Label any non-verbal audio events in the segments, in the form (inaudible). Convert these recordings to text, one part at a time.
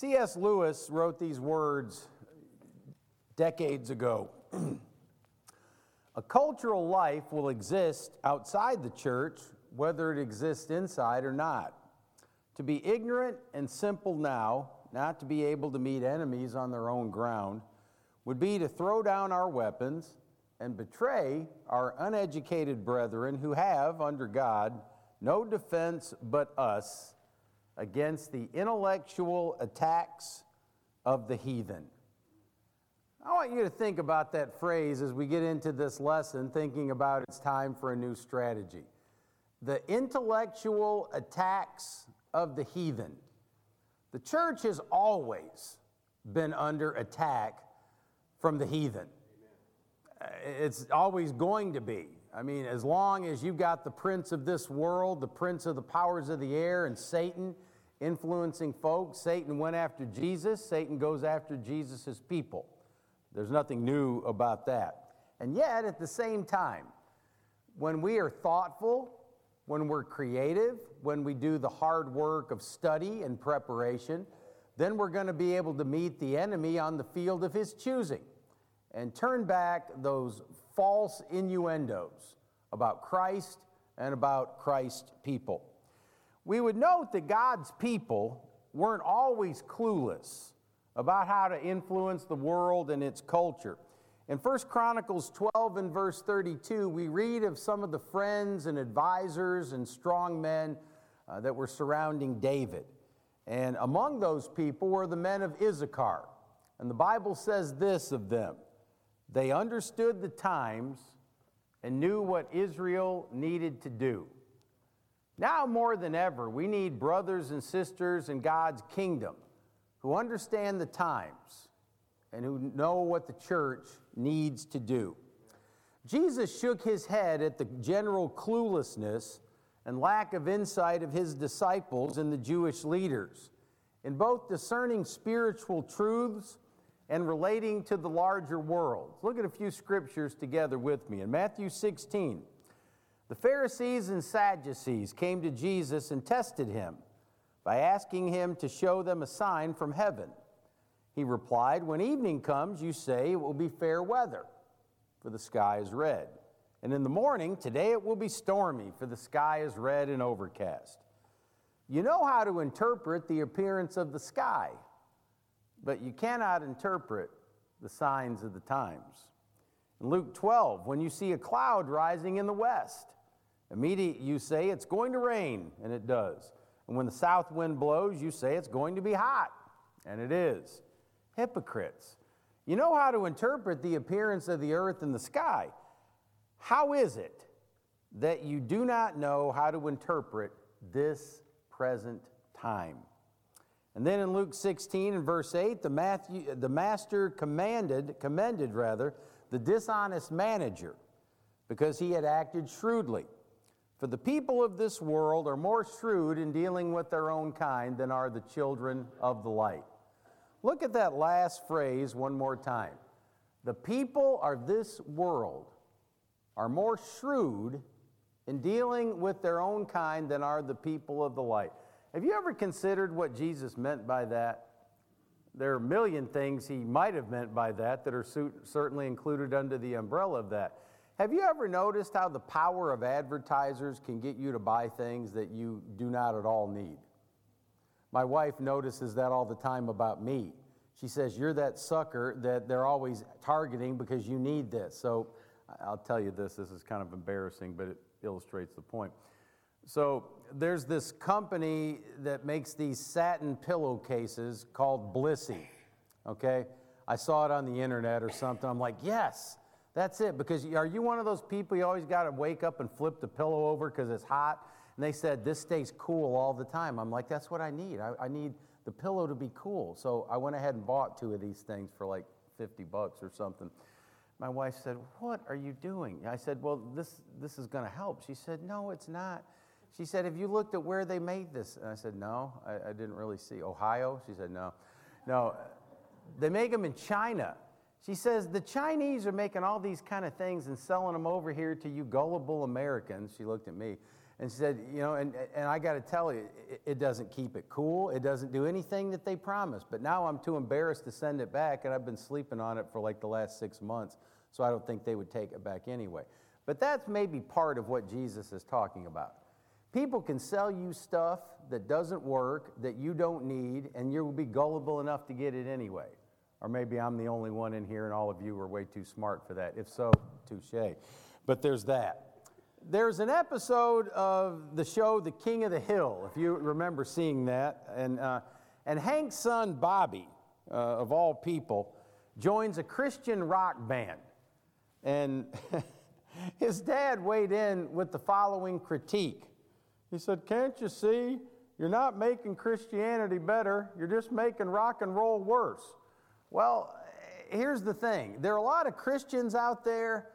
C.S. Lewis wrote these words decades ago. (clears throat) A cultural life will exist outside the church, whether it exists inside or not. To be ignorant and simple now, not to be able to meet enemies on their own ground, would be to throw down our weapons and betray our uneducated brethren who have, under God, no defense but us against the intellectual attacks of the heathen. I want you to think about that phrase as we get into this lesson, thinking about it's time for a new strategy. The intellectual attacks of the heathen. The church has always been under attack from the heathen. Uh, it's always going to be. I mean, as long as you've got the prince of this world, the prince of the powers of the air, and Satan influencing folks, Satan went after Jesus, Satan goes after Jesus' people. There's nothing new about that. And yet, at the same time, when we are thoughtful, when we're creative, when we do the hard work of study and preparation, then we're going to be able to meet the enemy on the field of his choosing and turn back those false innuendos about Christ and about Christ's people. We would note that God's people weren't always clueless about how to influence the world and its culture. In 1 Chronicles 12 and verse 32, we read of some of the friends and advisors and strong men uh, that were surrounding David. And among those people were the men of Issachar. And the Bible says this of them they understood the times and knew what Israel needed to do. Now, more than ever, we need brothers and sisters in God's kingdom who understand the times and who know what the church needs to do. Jesus shook his head at the general cluelessness and lack of insight of his disciples and the Jewish leaders in both discerning spiritual truths and relating to the larger world. Look at a few scriptures together with me. In Matthew 16, the Pharisees and Sadducees came to Jesus and tested him by asking him to show them a sign from heaven. He replied, When evening comes, you say it will be fair weather, for the sky is red. And in the morning, today it will be stormy, for the sky is red and overcast. You know how to interpret the appearance of the sky but you cannot interpret the signs of the times. In Luke 12, when you see a cloud rising in the west, immediately you say it's going to rain, and it does. And when the south wind blows, you say it's going to be hot, and it is. Hypocrites. You know how to interpret the appearance of the earth and the sky. How is it that you do not know how to interpret this present time? And then in Luke 16 and verse 8, the, Matthew, the master commanded, commended rather, the dishonest manager because he had acted shrewdly. For the people of this world are more shrewd in dealing with their own kind than are the children of the light. Look at that last phrase one more time. The people of this world are more shrewd in dealing with their own kind than are the people of the light. Have you ever considered what Jesus meant by that? There are a million things he might have meant by that that are certainly included under the umbrella of that. Have you ever noticed how the power of advertisers can get you to buy things that you do not at all need? My wife notices that all the time about me. She says, You're that sucker that they're always targeting because you need this. So I'll tell you this, this is kind of embarrassing, but it illustrates the point. So there's this company that makes these satin pillowcases called Blissy. Okay? I saw it on the internet or something. I'm like, yes, that's it. Because are you one of those people you always got to wake up and flip the pillow over because it's hot? And they said, this stays cool all the time. I'm like, that's what I need. I, I need the pillow to be cool. So I went ahead and bought two of these things for like 50 bucks or something. My wife said, What are you doing? I said, Well, this, this is going to help. She said, No, it's not. She said, Have you looked at where they made this? And I said, No, I, I didn't really see. Ohio? She said, No. No, they make them in China. She says, The Chinese are making all these kind of things and selling them over here to you gullible Americans. She looked at me. And said, you know, and, and I got to tell you, it, it doesn't keep it cool. It doesn't do anything that they promised. But now I'm too embarrassed to send it back, and I've been sleeping on it for like the last six months, so I don't think they would take it back anyway. But that's maybe part of what Jesus is talking about. People can sell you stuff that doesn't work, that you don't need, and you will be gullible enough to get it anyway. Or maybe I'm the only one in here and all of you are way too smart for that. If so, touche. But there's that. There's an episode of the show The King of the Hill, if you remember seeing that. And, uh, and Hank's son, Bobby, uh, of all people, joins a Christian rock band. And (laughs) his dad weighed in with the following critique. He said, Can't you see? You're not making Christianity better, you're just making rock and roll worse. Well, here's the thing there are a lot of Christians out there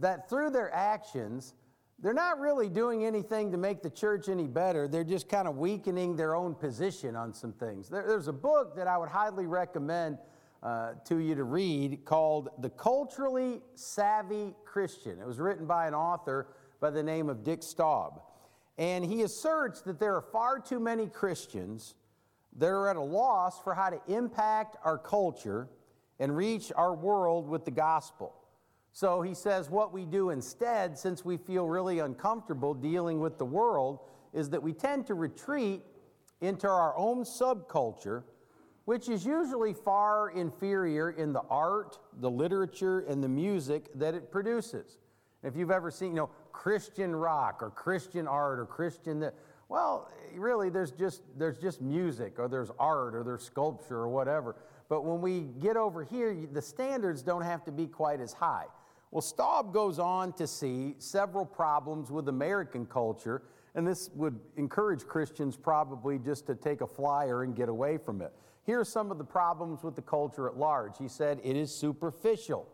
that through their actions, they're not really doing anything to make the church any better. They're just kind of weakening their own position on some things. There, there's a book that I would highly recommend uh, to you to read called The Culturally Savvy Christian. It was written by an author by the name of Dick Staub. And he asserts that there are far too many Christians that are at a loss for how to impact our culture and reach our world with the gospel. So he says what we do instead, since we feel really uncomfortable dealing with the world, is that we tend to retreat into our own subculture, which is usually far inferior in the art, the literature, and the music that it produces. If you've ever seen, you know, Christian rock or Christian art or Christian, well, really, there's just, there's just music or there's art or there's sculpture or whatever. But when we get over here, the standards don't have to be quite as high. Well, Staub goes on to see several problems with American culture, and this would encourage Christians probably just to take a flyer and get away from it. Here are some of the problems with the culture at large. He said it is superficial,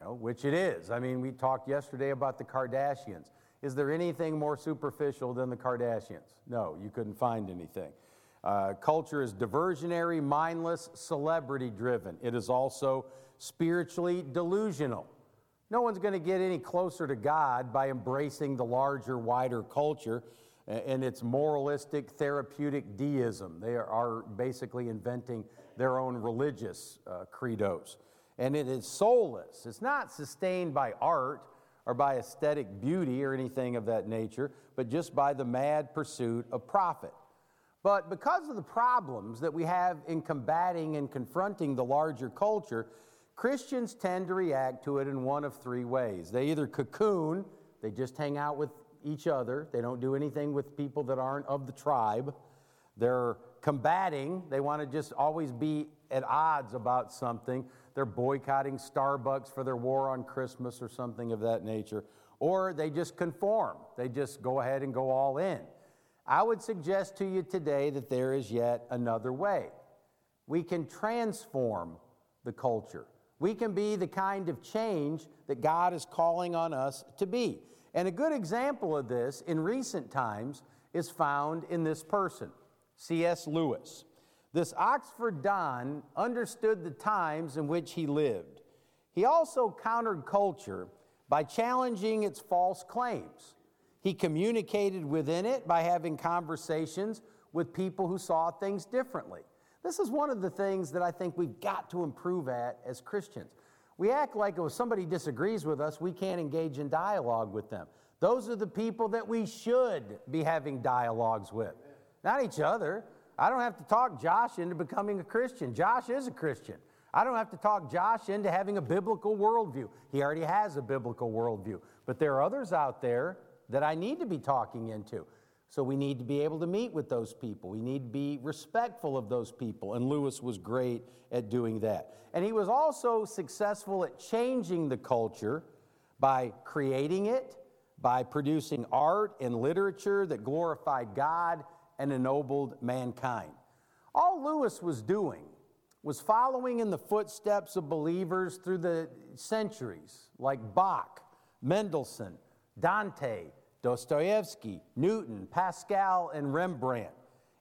you know, which it is. I mean, we talked yesterday about the Kardashians. Is there anything more superficial than the Kardashians? No, you couldn't find anything. Uh, culture is diversionary, mindless, celebrity driven. It is also spiritually delusional. No one's going to get any closer to God by embracing the larger, wider culture and its moralistic, therapeutic deism. They are basically inventing their own religious uh, credos. And it is soulless. It's not sustained by art or by aesthetic beauty or anything of that nature, but just by the mad pursuit of profit. But because of the problems that we have in combating and confronting the larger culture, Christians tend to react to it in one of three ways. They either cocoon, they just hang out with each other, they don't do anything with people that aren't of the tribe. They're combating, they want to just always be at odds about something. They're boycotting Starbucks for their war on Christmas or something of that nature. Or they just conform, they just go ahead and go all in. I would suggest to you today that there is yet another way. We can transform the culture. We can be the kind of change that God is calling on us to be. And a good example of this in recent times is found in this person, C.S. Lewis. This Oxford Don understood the times in which he lived. He also countered culture by challenging its false claims. He communicated within it by having conversations with people who saw things differently. This is one of the things that I think we've got to improve at as Christians. We act like if somebody disagrees with us, we can't engage in dialogue with them. Those are the people that we should be having dialogues with, not each other. I don't have to talk Josh into becoming a Christian. Josh is a Christian. I don't have to talk Josh into having a biblical worldview. He already has a biblical worldview. But there are others out there that I need to be talking into. So we need to be able to meet with those people. We need to be respectful of those people. And Lewis was great at doing that. And he was also successful at changing the culture by creating it, by producing art and literature that glorified God and ennobled mankind. All Lewis was doing was following in the footsteps of believers through the centuries, like Bach, Mendelssohn, Dante, Dostoevsky, Newton, Pascal, and Rembrandt.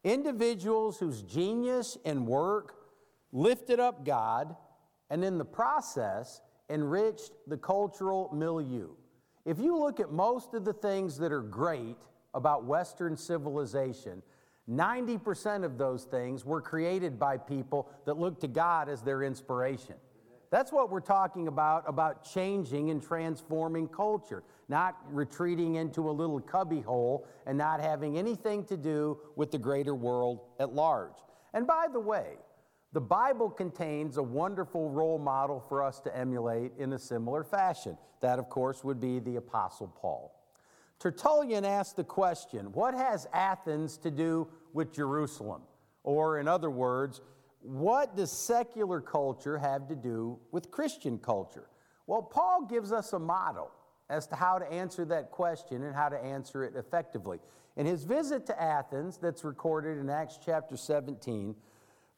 Individuals whose genius and work lifted up God and in the process enriched the cultural milieu. If you look at most of the things that are great about Western civilization, 90% of those things were created by people that look to God as their inspiration. That's what we're talking about, about changing and transforming culture, not retreating into a little cubbyhole and not having anything to do with the greater world at large. And by the way, the Bible contains a wonderful role model for us to emulate in a similar fashion. That, of course, would be the Apostle Paul. Tertullian asked the question what has Athens to do with Jerusalem? Or, in other words, what does secular culture have to do with Christian culture? Well, Paul gives us a model as to how to answer that question and how to answer it effectively. In his visit to Athens, that's recorded in Acts chapter 17,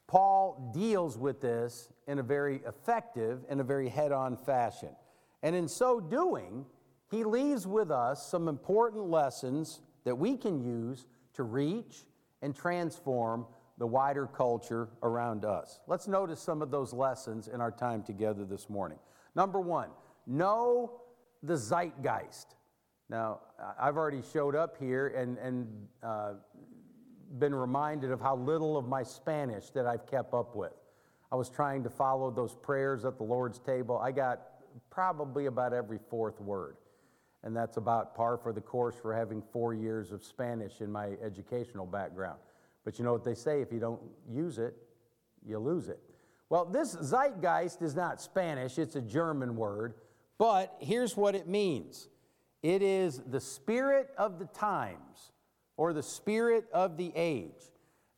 Paul deals with this in a very effective and a very head on fashion. And in so doing, he leaves with us some important lessons that we can use to reach and transform the wider culture around us. Let's notice some of those lessons in our time together this morning. Number one, know the zeitgeist. Now, I've already showed up here and, and uh, been reminded of how little of my Spanish that I've kept up with. I was trying to follow those prayers at the Lord's table. I got probably about every fourth word. And that's about par for the course for having four years of Spanish in my educational background. But you know what they say if you don't use it, you lose it. Well, this zeitgeist is not Spanish, it's a German word. But here's what it means it is the spirit of the times or the spirit of the age.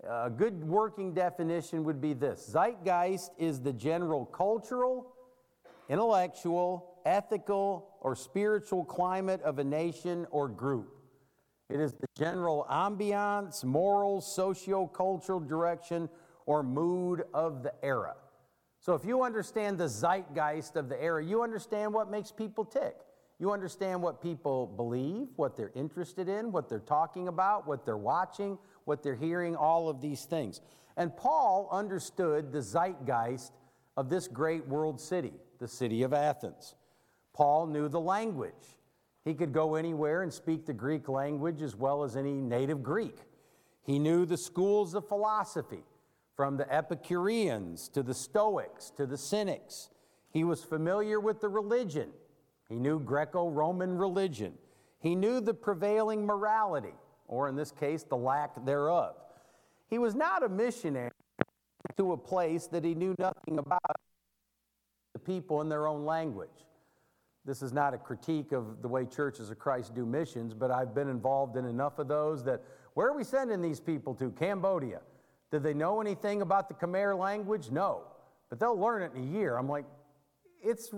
A good working definition would be this Zeitgeist is the general cultural, intellectual, ethical, or spiritual climate of a nation or group. It is the general ambiance, moral, socio cultural direction, or mood of the era. So, if you understand the zeitgeist of the era, you understand what makes people tick. You understand what people believe, what they're interested in, what they're talking about, what they're watching, what they're hearing, all of these things. And Paul understood the zeitgeist of this great world city, the city of Athens. Paul knew the language. He could go anywhere and speak the Greek language as well as any native Greek. He knew the schools of philosophy, from the Epicureans to the Stoics to the Cynics. He was familiar with the religion he knew Greco Roman religion. He knew the prevailing morality, or in this case, the lack thereof. He was not a missionary to a place that he knew nothing about the people in their own language. This is not a critique of the way churches of Christ do missions, but I've been involved in enough of those that where are we sending these people to? Cambodia. Did they know anything about the Khmer language? No. But they'll learn it in a year. I'm like, it's,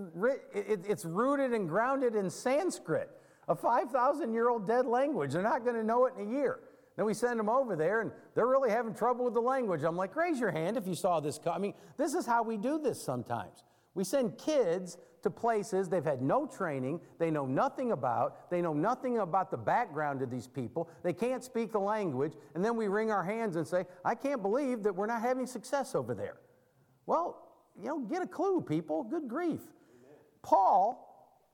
it's rooted and grounded in Sanskrit, a 5,000 year old dead language. They're not going to know it in a year. Then we send them over there and they're really having trouble with the language. I'm like, raise your hand if you saw this. I mean, this is how we do this sometimes. We send kids to places they've had no training, they know nothing about, they know nothing about the background of these people, they can't speak the language, and then we wring our hands and say, I can't believe that we're not having success over there. Well, you know, get a clue, people. Good grief. Amen. Paul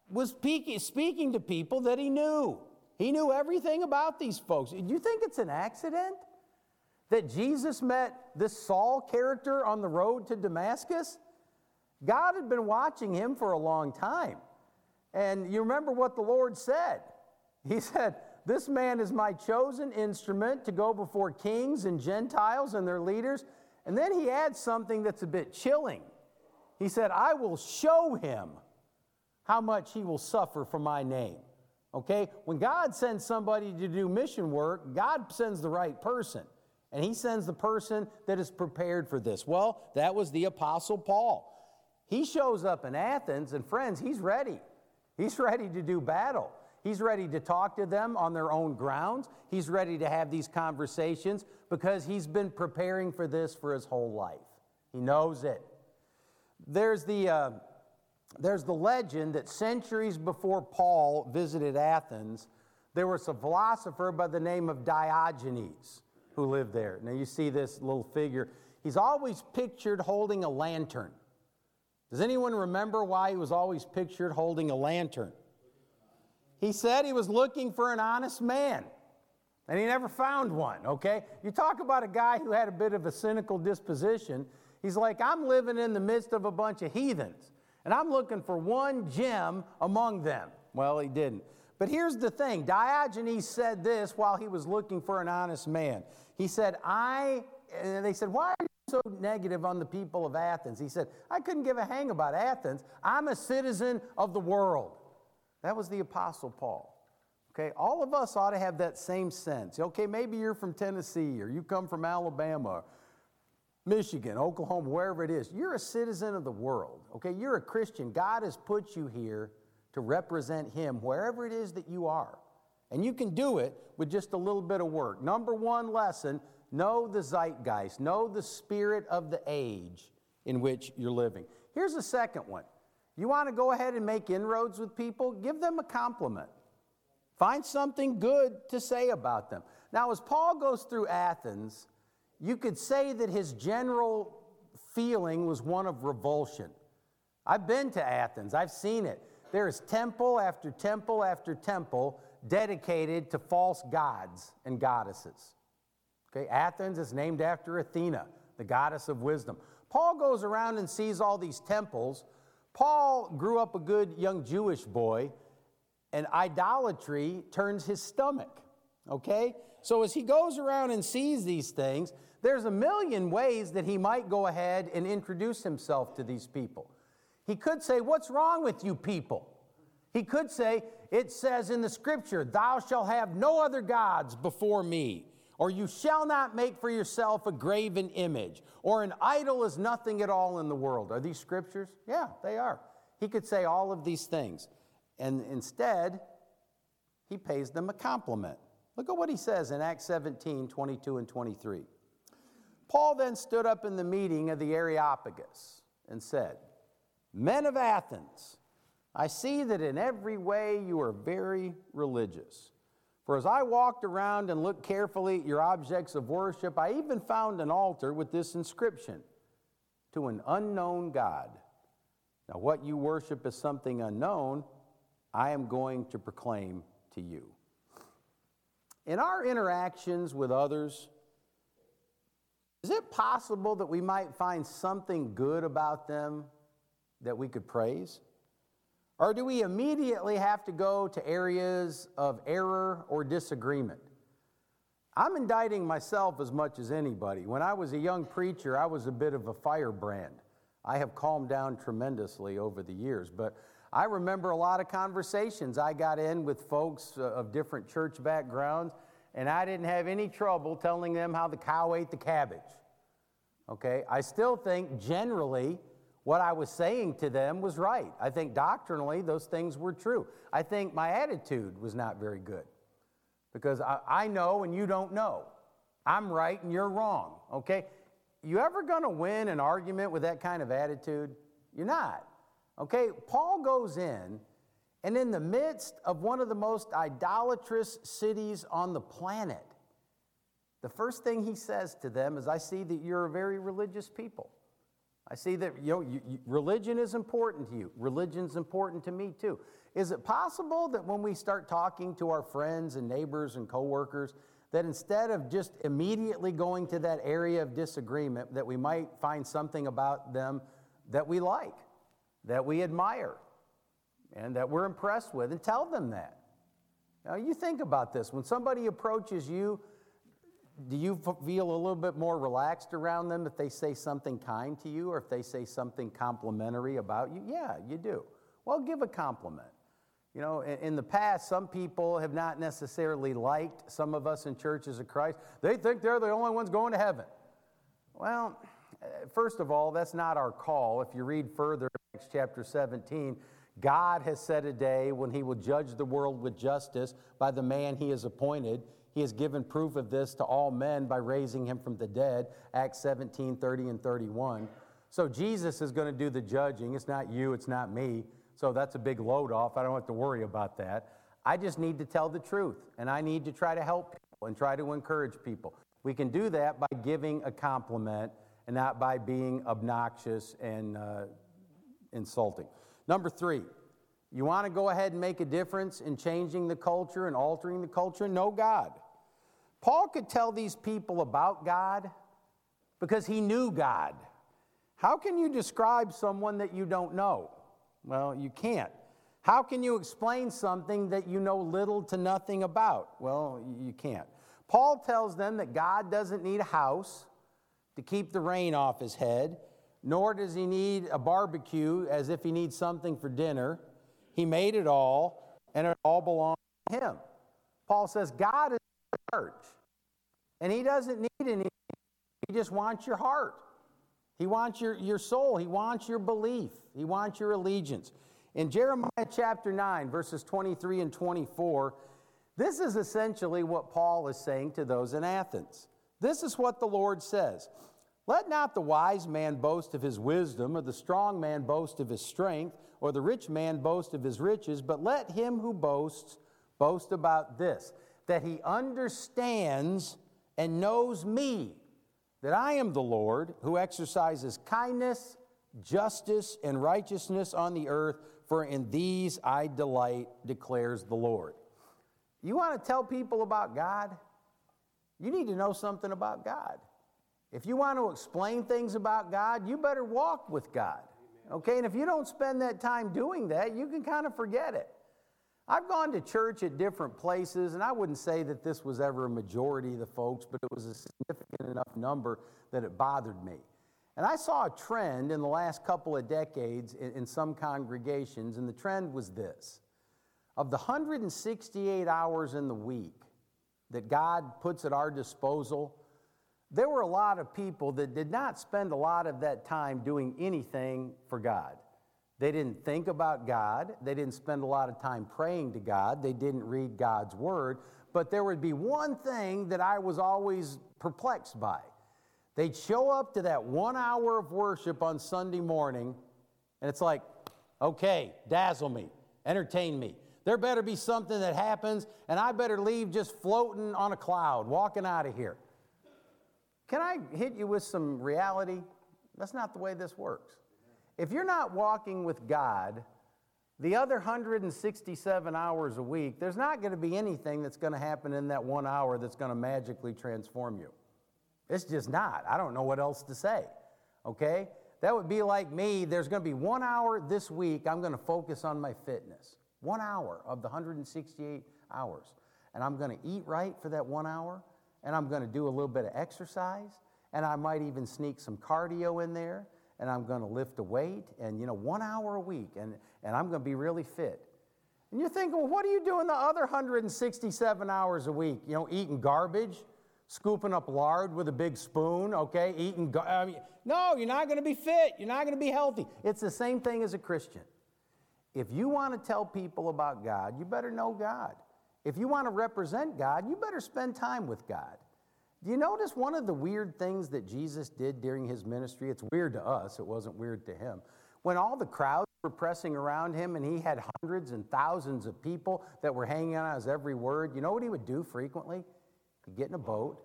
was speaking, speaking to people that he knew. He knew everything about these folks. Do you think it's an accident that Jesus met this Saul character on the road to Damascus? God had been watching him for a long time. And you remember what the Lord said? He said, This man is my chosen instrument to go before kings and Gentiles and their leaders. And then he adds something that's a bit chilling. He said, I will show him how much he will suffer for my name. Okay? When God sends somebody to do mission work, God sends the right person. And he sends the person that is prepared for this. Well, that was the Apostle Paul. He shows up in Athens, and friends, he's ready. He's ready to do battle. He's ready to talk to them on their own grounds. He's ready to have these conversations because he's been preparing for this for his whole life. He knows it. There's the, uh, there's the legend that centuries before Paul visited Athens, there was a philosopher by the name of Diogenes who lived there. Now you see this little figure. He's always pictured holding a lantern. Does anyone remember why he was always pictured holding a lantern? He said he was looking for an honest man. And he never found one, okay? You talk about a guy who had a bit of a cynical disposition. He's like, I'm living in the midst of a bunch of heathens, and I'm looking for one gem among them. Well, he didn't. But here's the thing Diogenes said this while he was looking for an honest man. He said, I, and they said, Why are you so negative on the people of Athens? He said, I couldn't give a hang about Athens. I'm a citizen of the world. That was the Apostle Paul. Okay, all of us ought to have that same sense. Okay, maybe you're from Tennessee or you come from Alabama, Michigan, Oklahoma, wherever it is. You're a citizen of the world. Okay, you're a Christian. God has put you here to represent Him wherever it is that you are. And you can do it with just a little bit of work. Number one lesson know the zeitgeist, know the spirit of the age in which you're living. Here's a second one. You want to go ahead and make inroads with people? Give them a compliment. Find something good to say about them. Now, as Paul goes through Athens, you could say that his general feeling was one of revulsion. I've been to Athens, I've seen it. There is temple after temple after temple dedicated to false gods and goddesses. Okay, Athens is named after Athena, the goddess of wisdom. Paul goes around and sees all these temples. Paul grew up a good young Jewish boy and idolatry turns his stomach. Okay? So as he goes around and sees these things, there's a million ways that he might go ahead and introduce himself to these people. He could say, What's wrong with you people? He could say, It says in the scripture, Thou shalt have no other gods before me, or you shall not make for yourself a graven image, or an idol is nothing at all in the world. Are these scriptures? Yeah, they are. He could say all of these things. And instead, he pays them a compliment. Look at what he says in Acts 17 22 and 23. Paul then stood up in the meeting of the Areopagus and said, Men of Athens, I see that in every way you are very religious. For as I walked around and looked carefully at your objects of worship, I even found an altar with this inscription To an unknown God. Now, what you worship is something unknown I am going to proclaim to you. In our interactions with others, is it possible that we might find something good about them that we could praise? Or do we immediately have to go to areas of error or disagreement? I'm indicting myself as much as anybody. When I was a young preacher, I was a bit of a firebrand. I have calmed down tremendously over the years, but I remember a lot of conversations I got in with folks uh, of different church backgrounds, and I didn't have any trouble telling them how the cow ate the cabbage. Okay? I still think generally what I was saying to them was right. I think doctrinally those things were true. I think my attitude was not very good because I, I know and you don't know. I'm right and you're wrong. Okay? You ever gonna win an argument with that kind of attitude? You're not. Okay, Paul goes in, and in the midst of one of the most idolatrous cities on the planet, the first thing he says to them is, I see that you're a very religious people. I see that you know, you, you, religion is important to you. Religion's important to me too. Is it possible that when we start talking to our friends and neighbors and coworkers, that instead of just immediately going to that area of disagreement, that we might find something about them that we like? that we admire and that we're impressed with, and tell them that. Now, you think about this. When somebody approaches you, do you feel a little bit more relaxed around them if they say something kind to you or if they say something complimentary about you? Yeah, you do. Well, give a compliment. You know, in the past, some people have not necessarily liked some of us in churches of Christ. They think they're the only ones going to heaven. Well, eh, first of all, that's not our call. If you read further, in Acts chapter 17, God has set a day when he will judge the world with justice by the man he has appointed. He has given proof of this to all men by raising him from the dead. Acts 17, 30 and 31. So Jesus is going to do the judging. It's not you, it's not me. So that's a big load off. I don't have to worry about that. I just need to tell the truth, and I need to try to help people and try to encourage people. We can do that by giving a compliment and not by being obnoxious and uh, insulting. Number three, you want to go ahead and make a difference in changing the culture and altering the culture? Know God. Paul could tell these people about God because he knew God. How can you describe someone that you don't know? Well, you can't. How can you explain something that you know little to nothing about? Well, you can't. Paul tells them that God doesn't need a house to keep the rain off his head, nor does he need a barbecue as if he needs something for dinner. He made it all, and it all belongs to him. Paul says God is church, and he doesn't need anything. He just wants your heart. He wants your, your soul. He wants your belief. He wants your allegiance. In Jeremiah chapter 9, verses 23 and 24, this is essentially what Paul is saying to those in Athens. This is what the Lord says Let not the wise man boast of his wisdom, or the strong man boast of his strength, or the rich man boast of his riches, but let him who boasts boast about this that he understands and knows me that I am the Lord who exercises kindness, justice, and righteousness on the earth, for in these I delight, declares the Lord. You want to tell people about God? You need to know something about God. If you want to explain things about God, you better walk with God. Okay? And if you don't spend that time doing that, you can kind of forget it. I've gone to church at different places, and I wouldn't say that this was ever a majority of the folks, but it was a significant enough number that it bothered me. And I saw a trend in the last couple of decades in, in some congregations, and the trend was this of the 168 hours in the week that God puts at our disposal, there were a lot of people that did not spend a lot of that time doing anything for God. They didn't think about God. They didn't spend a lot of time praying to God. They didn't read God's word. But there would be one thing that I was always perplexed by. They'd show up to that one hour of worship on Sunday morning, and it's like, okay, dazzle me, entertain me. There better be something that happens, and I better leave just floating on a cloud, walking out of here. Can I hit you with some reality? That's not the way this works. If you're not walking with God, the other 167 hours a week, there's not going to be anything that's going to happen in that one hour that's going to magically transform you. It's just not. I don't know what else to say. Okay? That would be like me. There's going to be one hour this week I'm going to focus on my fitness. One hour of the 168 hours. And I'm going to eat right for that one hour. And I'm going to do a little bit of exercise. And I might even sneak some cardio in there and I'm going to lift a weight and, you know, one hour a week and, and I'm going to be really fit. And you're thinking, well, what are you doing the other 167 hours a week? You know, eating garbage, scooping up lard with a big spoon, okay? Eating, gar- I mean, no, you're not going to be fit. You're not going to be healthy. It's the same thing as a Christian. If you want to tell people about God, you better know God. If you want to represent God, you better spend time with God. Do you notice one of the weird things that Jesus did during his ministry? It's weird to us, it wasn't weird to him. When all the crowds were pressing around him and he had hundreds and thousands of people that were hanging on his every word, you know what he would do frequently? He'd get in a boat,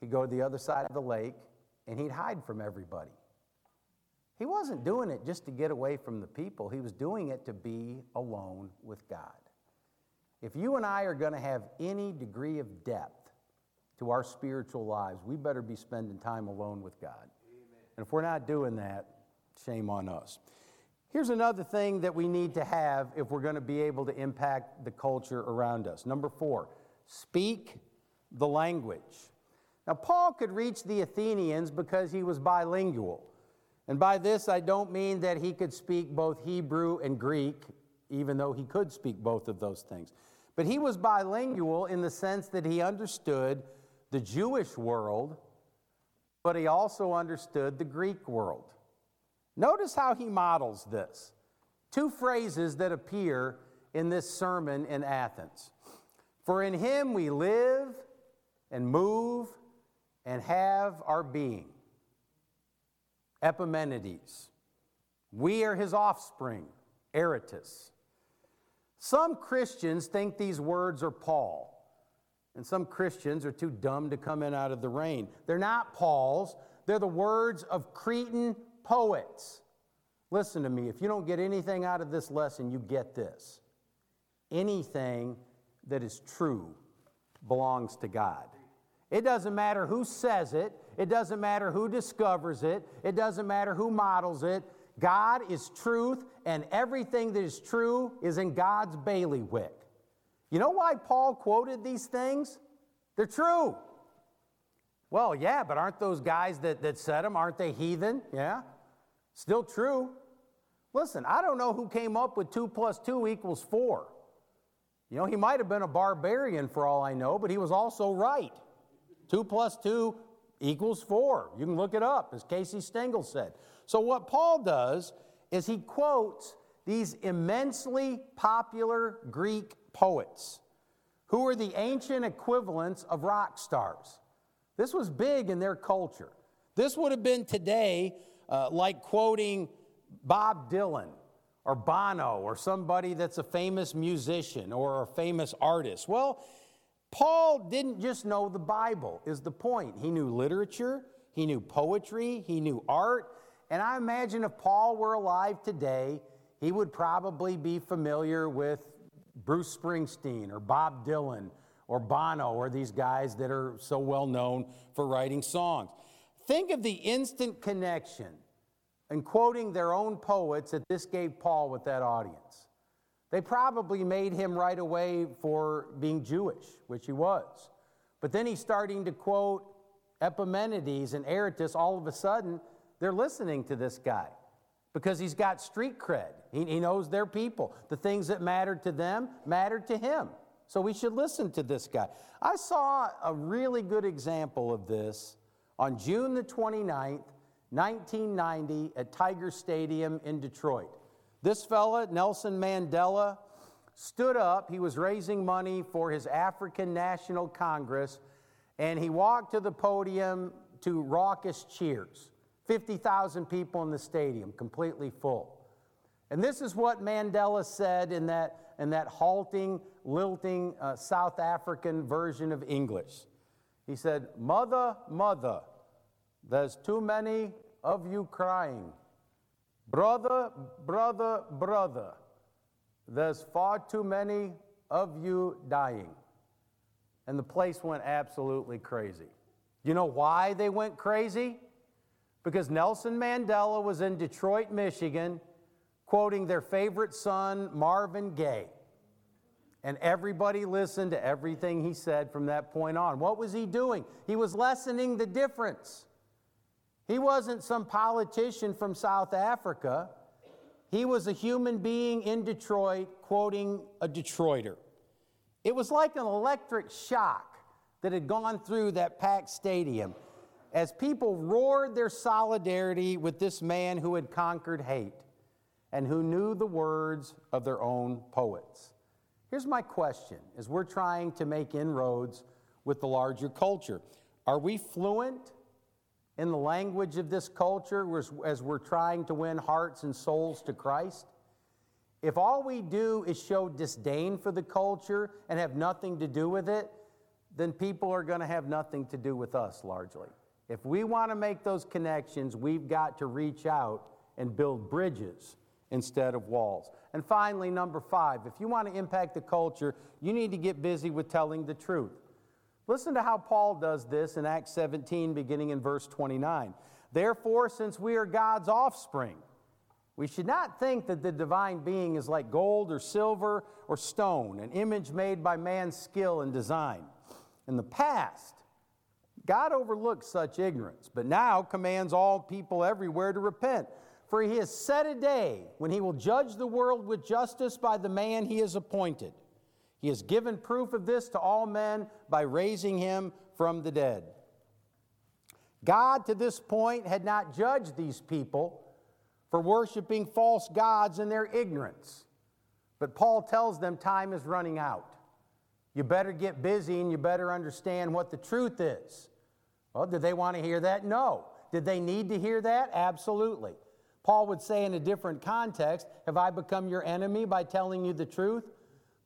he'd go to the other side of the lake, and he'd hide from everybody. He wasn't doing it just to get away from the people, he was doing it to be alone with God. If you and I are going to have any degree of depth, to our spiritual lives, we better be spending time alone with God. Amen. And if we're not doing that, shame on us. Here's another thing that we need to have if we're going to be able to impact the culture around us. Number four, speak the language. Now, Paul could reach the Athenians because he was bilingual. And by this, I don't mean that he could speak both Hebrew and Greek, even though he could speak both of those things. But he was bilingual in the sense that he understood the Jewish world, but he also understood the Greek world. Notice how he models this. Two phrases that appear in this sermon in Athens. For in him we live and move and have our being. Epimenides. We are his offspring, Aratus. Some Christians think these words are Paul. And some Christians are too dumb to come in out of the rain. They're not Paul's, they're the words of Cretan poets. Listen to me, if you don't get anything out of this lesson, you get this. Anything that is true belongs to God. It doesn't matter who says it, it doesn't matter who discovers it, it doesn't matter who models it. God is truth, and everything that is true is in God's bailiwick. You know why Paul quoted these things? They're true. Well, yeah, but aren't those guys that, that said them, aren't they heathen? Yeah. Still true. Listen, I don't know who came up with 2 plus 2 equals 4. You know, he might have been a barbarian for all I know, but he was also right. 2 plus 2 equals 4. You can look it up, as Casey Stengel said. So, what Paul does is he quotes these immensely popular Greek poets who were the ancient equivalents of rock stars. This was big in their culture. This would have been today uh, like quoting Bob Dylan or Bono or somebody that's a famous musician or a famous artist. Well, Paul didn't just know the Bible, is the point. He knew literature, he knew poetry, he knew art. And I imagine if Paul were alive today, he would probably be familiar with Bruce Springsteen or Bob Dylan or Bono or these guys that are so well known for writing songs. Think of the instant connection and quoting their own poets that this gave Paul with that audience. They probably made him right away for being Jewish, which he was. But then he's starting to quote Epimenides and Aratus. All of a sudden, they're listening to this guy because he's got street cred. He, he knows their people. The things that mattered to them mattered to him. So we should listen to this guy. I saw a really good example of this on June the 29th, 1990, at Tiger Stadium in Detroit. This fella, Nelson Mandela, stood up. He was raising money for his African National Congress, and he walked to the podium to raucous cheers. 50,000 people in the stadium, completely full. And this is what Mandela said in that, in that halting, lilting uh, South African version of English. He said, Mother, mother, there's too many of you crying. Brother, brother, brother, there's far too many of you dying. And the place went absolutely crazy. You know why they went crazy? Because Nelson Mandela was in Detroit, Michigan, quoting their favorite son, Marvin Gaye. And everybody listened to everything he said from that point on. What was he doing? He was lessening the difference. He wasn't some politician from South Africa. He was a human being in Detroit quoting a Detroiter. It was like an electric shock that had gone through that packed stadium as people roared their solidarity with this man who had conquered hate and who knew the words of their own poets. Here's my question as we're trying to make inroads with the larger culture Are we fluent in the language of this culture as we're trying to win hearts and souls to Christ? If all we do is show disdain for the culture and have nothing to do with it, then people are going to have nothing to do with us largely. If we want to make those connections, we've got to reach out and build bridges instead of walls. And finally, number five, if you want to impact the culture, you need to get busy with telling the truth. Listen to how Paul does this in Acts 17, beginning in verse 29. Therefore, since we are God's offspring, we should not think that the divine being is like gold or silver or stone, an image made by man's skill and design. In the past, God overlooks such ignorance, but now commands all people everywhere to repent. For he has set a day when he will judge the world with justice by the man he has appointed. He has given proof of this to all men by raising him from the dead. God, to this point, had not judged these people for worshiping false gods in their ignorance. But Paul tells them time is running out. You better get busy and you better understand what the truth is. Well, did they want to hear that? No. Did they need to hear that? Absolutely. Paul would say in a different context, Have I become your enemy by telling you the truth?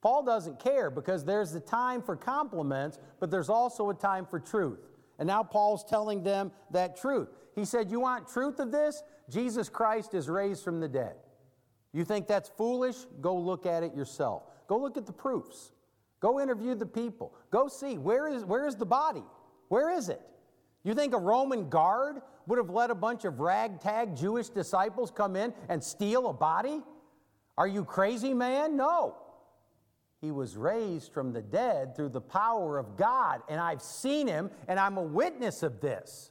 Paul doesn't care because there's the time for compliments, but there's also a time for truth. And now Paul's telling them that truth. He said, You want truth of this? Jesus Christ is raised from the dead. You think that's foolish? Go look at it yourself. Go look at the proofs. Go interview the people. Go see where is, where is the body? Where is it? You think a Roman guard would have let a bunch of ragtag Jewish disciples come in and steal a body? Are you crazy, man? No. He was raised from the dead through the power of God, and I've seen him, and I'm a witness of this.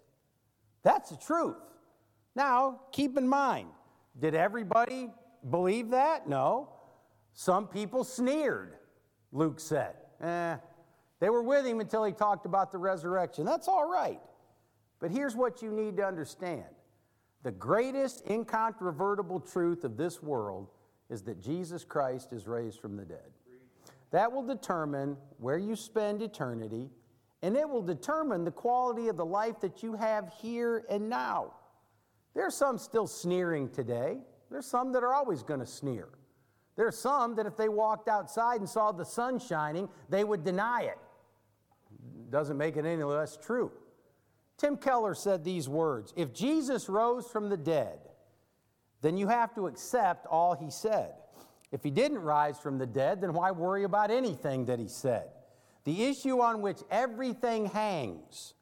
That's the truth. Now, keep in mind, did everybody believe that? No. Some people sneered, Luke said. Eh, they were with him until he talked about the resurrection. That's all right. But here's what you need to understand the greatest incontrovertible truth of this world is that Jesus Christ is raised from the dead. That will determine where you spend eternity, and it will determine the quality of the life that you have here and now. There's some still sneering today. There's some that are always going to sneer. There's some that if they walked outside and saw the sun shining, they would deny it. Doesn't make it any less true. Tim Keller said these words If Jesus rose from the dead, then you have to accept all he said. If he didn't rise from the dead, then why worry about anything that he said? The issue on which everything hangs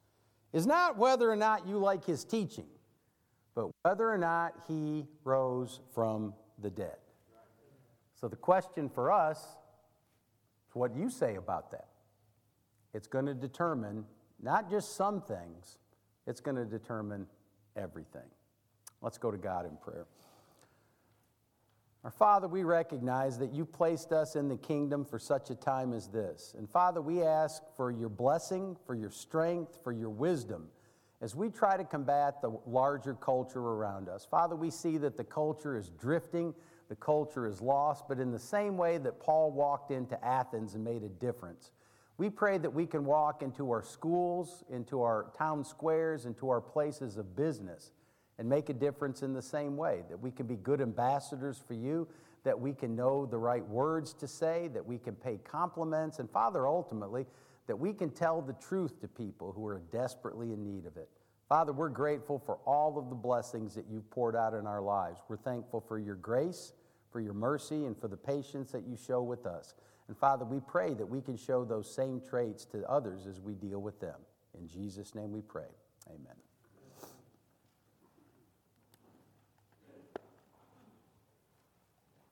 is not whether or not you like his teaching, but whether or not he rose from the dead. So the question for us is what you say about that? It's going to determine not just some things, it's going to determine everything. Let's go to God in prayer. Our Father, we recognize that you placed us in the kingdom for such a time as this. And Father, we ask for your blessing, for your strength, for your wisdom as we try to combat the larger culture around us. Father, we see that the culture is drifting, the culture is lost, but in the same way that Paul walked into Athens and made a difference, we pray that we can walk into our schools, into our town squares, into our places of business and make a difference in the same way. That we can be good ambassadors for you, that we can know the right words to say, that we can pay compliments, and Father, ultimately, that we can tell the truth to people who are desperately in need of it. Father, we're grateful for all of the blessings that you've poured out in our lives. We're thankful for your grace, for your mercy, and for the patience that you show with us. And Father, we pray that we can show those same traits to others as we deal with them. In Jesus' name we pray. Amen.